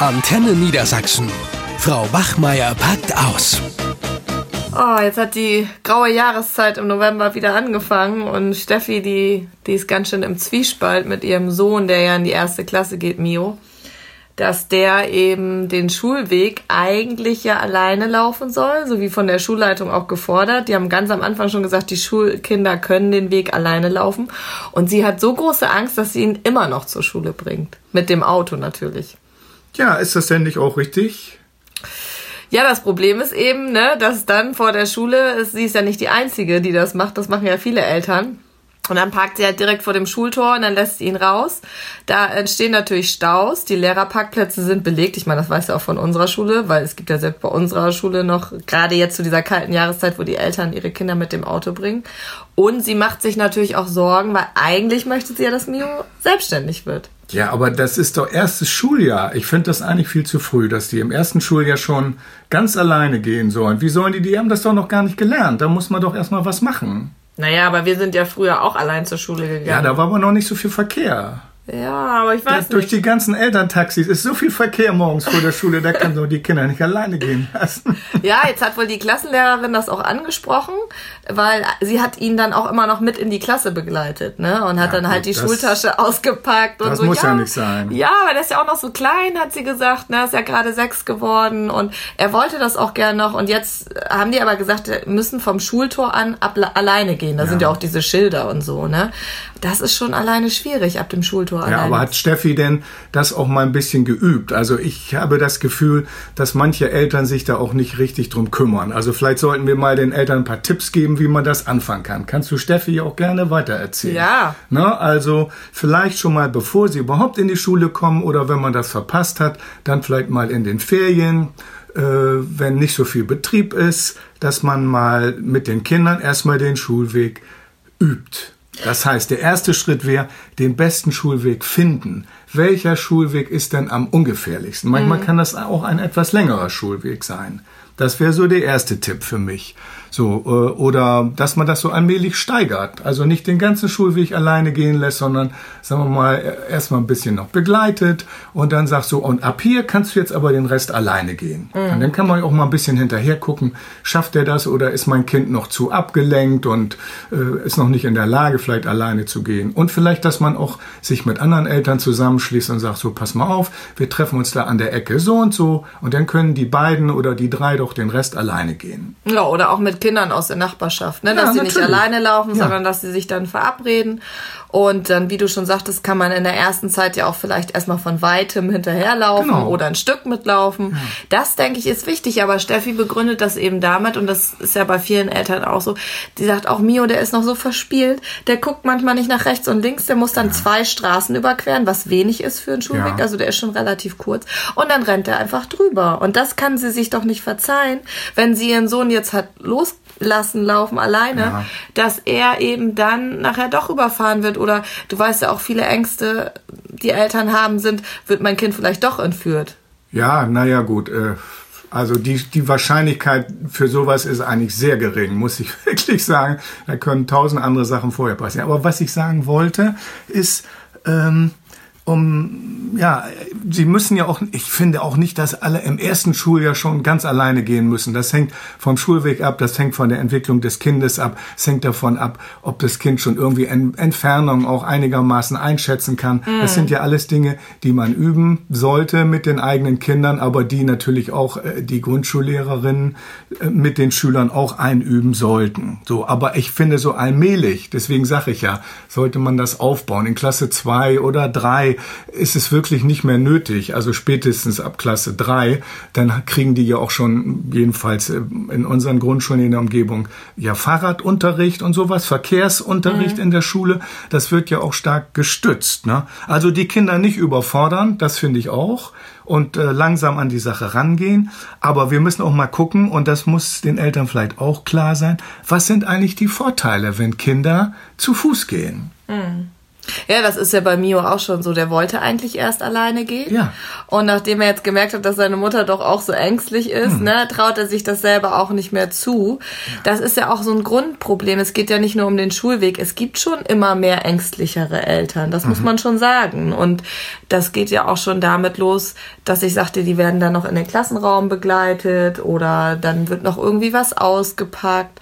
Antenne Niedersachsen. Frau Wachmeier packt aus. Oh, jetzt hat die graue Jahreszeit im November wieder angefangen und Steffi, die, die ist ganz schön im Zwiespalt mit ihrem Sohn, der ja in die erste Klasse geht, Mio, dass der eben den Schulweg eigentlich ja alleine laufen soll, so wie von der Schulleitung auch gefordert. Die haben ganz am Anfang schon gesagt, die Schulkinder können den Weg alleine laufen. Und sie hat so große Angst, dass sie ihn immer noch zur Schule bringt. Mit dem Auto natürlich. Ja, ist das denn nicht auch richtig? Ja, das Problem ist eben, ne, dass dann vor der Schule, sie ist ja nicht die Einzige, die das macht, das machen ja viele Eltern. Und dann parkt sie halt direkt vor dem Schultor und dann lässt sie ihn raus. Da entstehen natürlich Staus. Die Lehrerparkplätze sind belegt. Ich meine, das weiß ja auch von unserer Schule, weil es gibt ja selbst bei unserer Schule noch, gerade jetzt zu dieser kalten Jahreszeit, wo die Eltern ihre Kinder mit dem Auto bringen. Und sie macht sich natürlich auch Sorgen, weil eigentlich möchte sie ja, dass Mio selbstständig wird. Ja, aber das ist doch erstes Schuljahr. Ich finde das eigentlich viel zu früh, dass die im ersten Schuljahr schon ganz alleine gehen sollen. Wie sollen die? Die haben das doch noch gar nicht gelernt. Da muss man doch erstmal was machen. Naja, aber wir sind ja früher auch allein zur Schule gegangen. Ja, da war aber noch nicht so viel Verkehr. Ja, aber ich weiß Da, nicht. durch die ganzen Elterntaxis ist so viel Verkehr morgens vor der Schule, da kann doch die Kinder nicht alleine gehen lassen. Ja, jetzt hat wohl die Klassenlehrerin das auch angesprochen, weil sie hat ihn dann auch immer noch mit in die Klasse begleitet, ne? Und hat Ja, dann halt gut, die das- Schultasche ausgepackt und das so. muss ja nicht sein. Ja, aber der ist ja auch noch so klein, hat sie gesagt, ne? Ist ja gerade sechs geworden und er wollte das auch gern noch und jetzt haben die aber gesagt, wir müssen vom Schultor an ab, alleine gehen. Da sind ja auch diese Schilder und so, ne? Das ist schon alleine schwierig ab dem Schultor Ja, alleine. aber hat Steffi denn das auch mal ein bisschen geübt? Also ich habe das Gefühl, dass manche Eltern sich da auch nicht richtig drum kümmern. Also vielleicht sollten wir mal den Eltern ein paar Tipps geben, wie man das anfangen kann. Kannst du Steffi auch gerne weitererzählen? Ja. Ne? Also vielleicht schon mal, bevor sie überhaupt in die Schule kommen oder wenn man das verpasst hat, dann vielleicht mal in den Ferien, äh, wenn nicht so viel Betrieb ist, dass man mal mit den Kindern erstmal den Schulweg übt. Das heißt, der erste Schritt wäre, den besten Schulweg finden. Welcher Schulweg ist denn am ungefährlichsten? Manchmal kann das auch ein etwas längerer Schulweg sein. Das wäre so der erste Tipp für mich. So, äh, oder dass man das so allmählich steigert. Also nicht den ganzen Schulweg alleine gehen lässt, sondern, sagen wir mal, erstmal ein bisschen noch begleitet und dann sagt so, und ab hier kannst du jetzt aber den Rest alleine gehen. Und dann kann man auch mal ein bisschen hinterher gucken, schafft er das oder ist mein Kind noch zu abgelenkt und äh, ist noch nicht in der Lage, vielleicht alleine zu gehen. Und vielleicht, dass man auch sich mit anderen Eltern zusammenschließt und sagt, so, pass mal auf, wir treffen uns da an der Ecke so und so und dann können die beiden oder die drei doch den Rest alleine gehen. Ja, oder auch mit Kindern aus der Nachbarschaft, ne? Ja, dass sie nicht natürlich. alleine laufen, Ja. sondern dass sie sich dann verabreden. Und dann, wie du schon sagtest, kann man in der ersten Zeit ja auch vielleicht erstmal von weitem hinterherlaufen Genau. oder ein Stück mitlaufen. Das, denke ich, ist wichtig. Aber Steffi begründet das eben damit, und das ist ja bei vielen Eltern auch so, die sagt auch, Mio, der ist noch so verspielt, der guckt manchmal nicht nach rechts und links, der muss dann zwei Straßen überqueren, was wenig ist für einen Schulweg. Ja. Also der ist schon relativ kurz. Und dann rennt er einfach drüber. Und das kann sie sich doch nicht verzeihen, wenn sie ihren Sohn jetzt hat loslassen laufen alleine, Ja. dass er eben dann nachher doch überfahren wird. Oder du weißt ja auch, viele Ängste, die Eltern haben, sind, wird mein Kind vielleicht doch entführt. Ja, naja, gut. Äh, also die, die Wahrscheinlichkeit für sowas ist eigentlich sehr gering, muss ich wirklich sagen. Da können tausend andere Sachen vorher passieren. Aber was ich sagen wollte, ist, ähm, um, ja, sie müssen ja auch, ich finde auch nicht, dass alle im ersten Schuljahr schon ganz alleine gehen müssen. Das hängt vom Schulweg ab, das hängt von der Entwicklung des Kindes ab, es hängt davon ab, ob das Kind schon irgendwie en Entfernung auch einigermaßen einschätzen kann. Das sind ja alles Dinge, die man üben sollte mit den eigenen Kindern, aber die natürlich auch äh, die Grundschullehrerinnen äh, mit den Schülern auch einüben sollten. So, aber ich finde so allmählich, deswegen sage ich ja, sollte man das aufbauen. In Klasse zwei oder drei ist es wirklich nicht mehr nötig. Also spätestens ab Klasse drei, dann kriegen die ja auch schon jedenfalls äh, in unseren Grundschulen in der Umgebung ja Fahrradunterricht und sowas, Verkehrsunterricht in der Schule. Das wird ja auch stark gestützt. Ne? Also die Kinder nicht überfordern, das finde ich auch und äh, langsam an die Sache rangehen. Aber wir müssen auch mal gucken, und das muss den Eltern vielleicht auch klar sein, was sind eigentlich die Vorteile, wenn Kinder zu Fuß gehen? Ja, das ist ja bei Mio auch schon so. Der wollte eigentlich erst alleine gehen. Ja. Und nachdem er jetzt gemerkt hat, dass seine Mutter doch auch so ängstlich ist, Hm. ne, traut er sich das selber auch nicht mehr zu. Das ist ja auch so ein Grundproblem. Es geht ja nicht nur um den Schulweg. Es gibt schon immer mehr ängstlichere Eltern. Das Mhm. muss man schon sagen. Und das geht ja auch schon damit los, dass ich sagte, die werden dann noch in den Klassenraum begleitet oder dann wird noch irgendwie was ausgepackt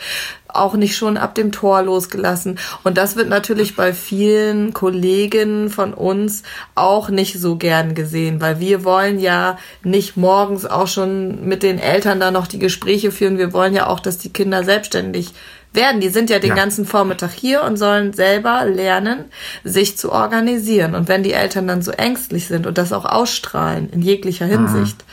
auch nicht schon ab dem Tor losgelassen. Und das wird natürlich bei vielen Kollegen von uns auch nicht so gern gesehen, weil wir wollen ja nicht morgens auch schon mit den Eltern da noch die Gespräche führen. Wir wollen ja auch, dass die Kinder selbstständig werden. Die sind ja den Ja. ganzen Vormittag hier und sollen selber lernen, sich zu organisieren. Und wenn die Eltern dann so ängstlich sind und das auch ausstrahlen in jeglicher Hinsicht,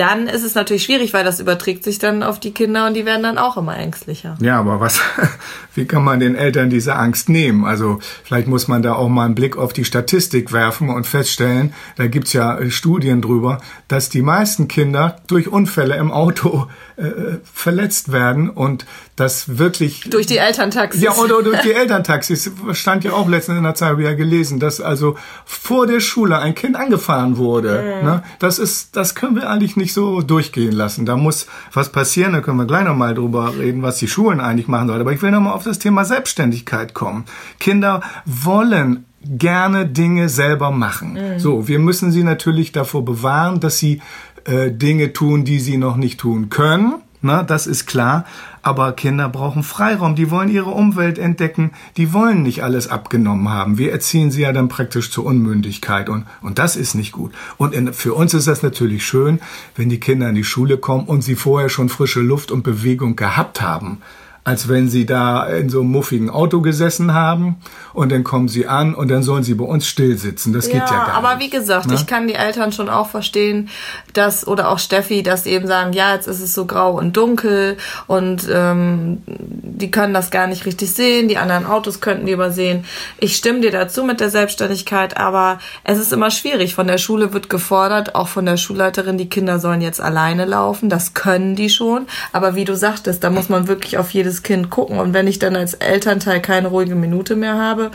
dann ist es natürlich schwierig, weil das überträgt sich dann auf die Kinder und die werden dann auch immer ängstlicher. Ja, aber was, wie kann man den Eltern diese Angst nehmen? Also vielleicht muss man da auch mal einen Blick auf die Statistik werfen und feststellen, da gibt's ja äh, Studien drüber, dass die meisten Kinder durch Unfälle im Auto äh, verletzt werden und das wirklich Durch die Elterntaxis. ja, oder durch die Elterntaxis. Stand ja auch letztens in der Zeit wieder gelesen, dass also vor der Schule ein Kind angefahren wurde. Ne? Das ist, das können wir eigentlich nicht so durchgehen lassen. Da muss was passieren. Da können wir gleich nochmal drüber reden, was die Schulen eigentlich machen sollen. Aber ich will nochmal auf das Thema Selbstständigkeit kommen. Kinder wollen gerne Dinge selber machen. So, wir müssen sie natürlich davor bewahren, dass sie äh, Dinge tun, die sie noch nicht tun können. Na, das ist klar. Aber Kinder brauchen Freiraum. Die wollen ihre Umwelt entdecken. Die wollen nicht alles abgenommen haben. Wir erziehen sie ja dann praktisch zur Unmündigkeit. Und, und das ist nicht gut. Und in, für uns ist das natürlich schön, wenn die Kinder in die Schule kommen und sie vorher schon frische Luft und Bewegung gehabt haben als wenn sie da in so einem muffigen Auto gesessen haben und dann kommen sie an und dann sollen sie bei uns still sitzen. Das geht ja gar aber nicht. wie gesagt, ne? ich kann die Eltern schon auch verstehen, dass, oder auch Steffi, dass sie eben sagen, ja, jetzt ist es so grau und dunkel und ähm, die können das gar nicht richtig sehen, die anderen Autos könnten die übersehen. Ich stimme dir dazu mit der Selbstständigkeit, aber es ist immer schwierig. Von der Schule wird gefordert, auch von der Schulleiterin, die Kinder sollen jetzt alleine laufen. Das können die schon. Aber wie du sagtest, da muss man wirklich auf jedes Kind gucken. Und wenn ich dann als Elternteil keine ruhige Minute mehr habe,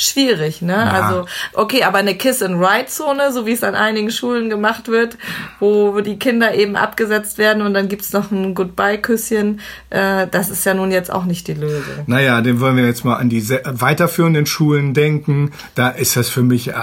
schwierig, ne? Also, okay, aber eine Kiss-and-Ride-Zone, so wie es an einigen Schulen gemacht wird, wo die Kinder eben abgesetzt werden und dann gibt's noch ein Goodbye-Küsschen, äh, das ist ja nun jetzt auch nicht die Lösung. Naja, den wollen wir jetzt mal an die weiterführenden Schulen denken. Da ist das für mich äh,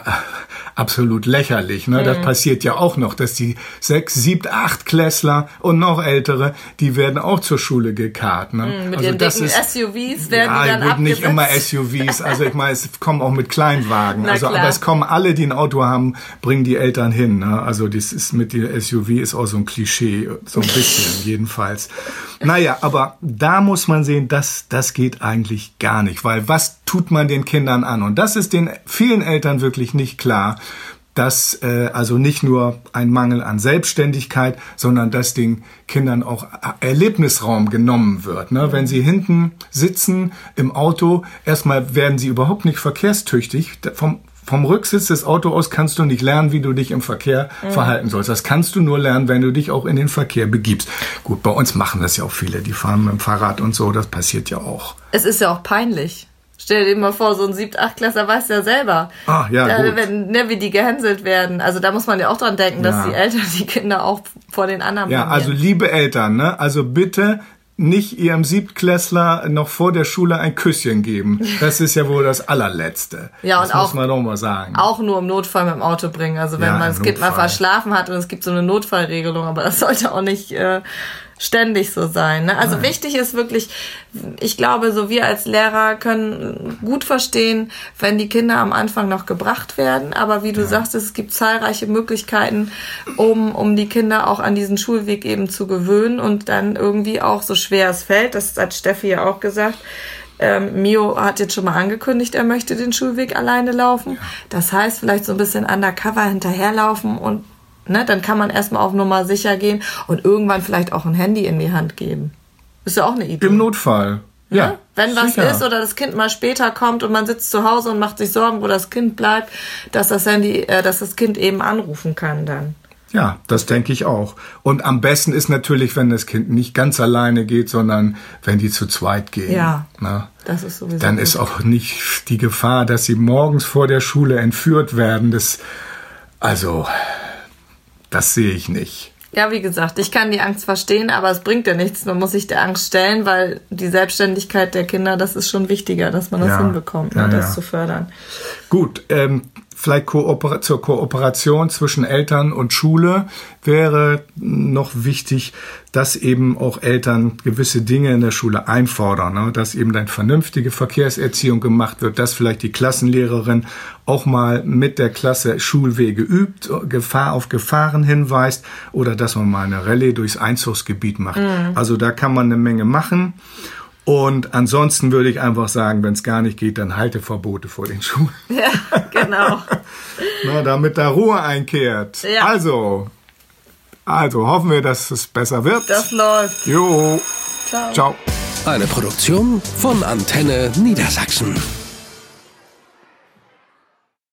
absolut lächerlich. Ne? Mhm. Das passiert ja auch noch, dass die sechs, sieben, acht Klässler und noch ältere, die werden auch zur Schule gekarrt. Ne? Mhm, Mit ihren dicken SUVs werden ja, die dann gut, abgesetzt. nicht immer SUVs. Also ich meine, es kommen auch mit Kleinwagen. Na also, klar. aber es kommen alle, die ein Auto haben, bringen die Eltern hin. Ne? Also das ist mit der SUV ist auch so ein Klischee, so ein bisschen jedenfalls. Naja, aber da muss man sehen, das, das geht eigentlich gar nicht, weil was tut man den Kindern an? Und das ist den vielen Eltern wirklich nicht klar dass äh, also nicht nur ein Mangel an Selbstständigkeit, sondern dass den Kindern auch Erlebnisraum genommen wird. Ne? Wenn sie hinten sitzen im Auto, erstmal werden sie überhaupt nicht verkehrstüchtig. Vom, vom Rücksitz des Autos aus kannst du nicht lernen, wie du dich im Verkehr verhalten sollst. Das kannst du nur lernen, wenn du dich auch in den Verkehr begibst. Gut, bei uns machen das ja auch viele, die fahren mit dem Fahrrad und so, das passiert ja auch. Es ist ja auch peinlich. Stell dir mal vor, so ein Siebt-, Achtklässler weiß ja selber. Ah, ja, da, gut. wenn, ne, wie die gehänselt werden. Also da muss man ja auch dran denken, dass Ja. die Eltern die Kinder auch vor den anderen Ja, also liebe Eltern, ne? Also bitte nicht ihrem Siebtklässler noch vor der Schule ein Küsschen geben. Das ist ja wohl das allerletzte. Ja, das und muss auch- man doch mal sagen. auch nur im Notfall mit dem Auto bringen. Also wenn Ja, man das Kind mal Notfall. verschlafen hat und es gibt so eine Notfallregelung, aber das sollte auch nicht äh, ständig so sein. Ne? Also wichtig ist wirklich, ich glaube, so wir als Lehrer können gut verstehen, wenn die Kinder am Anfang noch gebracht werden. Aber wie du sagst, es gibt zahlreiche Möglichkeiten, um, um die Kinder auch an diesen Schulweg eben zu gewöhnen und dann irgendwie auch so schwer es fällt, das hat Steffi ja auch gesagt, ähm, Mio hat jetzt schon mal angekündigt, er möchte den Schulweg alleine laufen. Das heißt, vielleicht so ein bisschen undercover hinterherlaufen und ne, dann kann man erstmal auf Nummer sicher gehen und irgendwann vielleicht auch ein Handy in die Hand geben. Ist ja auch eine Idee. Im Notfall. Ja. Ne? Wenn was sicher. ist oder das Kind mal später kommt und man sitzt zu Hause und macht sich Sorgen, wo das Kind bleibt, dass das Handy, äh, dass das Kind eben anrufen kann dann. Ja, das denke ich auch. Und am besten ist natürlich, wenn das Kind nicht ganz alleine geht, sondern wenn die zu zweit gehen. Ja. Na, Das ist sowieso. dann gut. ist auch nicht die Gefahr, dass sie morgens vor der Schule entführt werden. Das, also, das sehe ich nicht. Ja, wie gesagt, ich kann die Angst verstehen, aber es bringt ja nichts. Man muss sich der Angst stellen, weil die Selbstständigkeit der Kinder, das ist schon wichtiger, dass man das Ja. hinbekommt, Ja, ne, das ja. zu fördern. Gut, ähm, vielleicht Kooper zur Kooperation zwischen Eltern und Schule wäre noch wichtig, dass eben auch Eltern gewisse Dinge in der Schule einfordern, ne? dass eben dann vernünftige Verkehrserziehung gemacht wird, dass vielleicht die Klassenlehrerin auch mal mit der Klasse Schulwege übt, Gefahr auf Gefahren hinweist oder dass man mal eine Rallye durchs Einzugsgebiet macht. Also da kann man eine Menge machen. Und ansonsten würde ich einfach sagen, wenn es gar nicht geht, dann Halteverbote vor den Schulen. Ja, genau. Na, damit da Ruhe einkehrt. Ja. Also, also hoffen wir, dass es besser wird. Das läuft. Jo. Ciao. Ciao. Eine Produktion von Antenne Niedersachsen.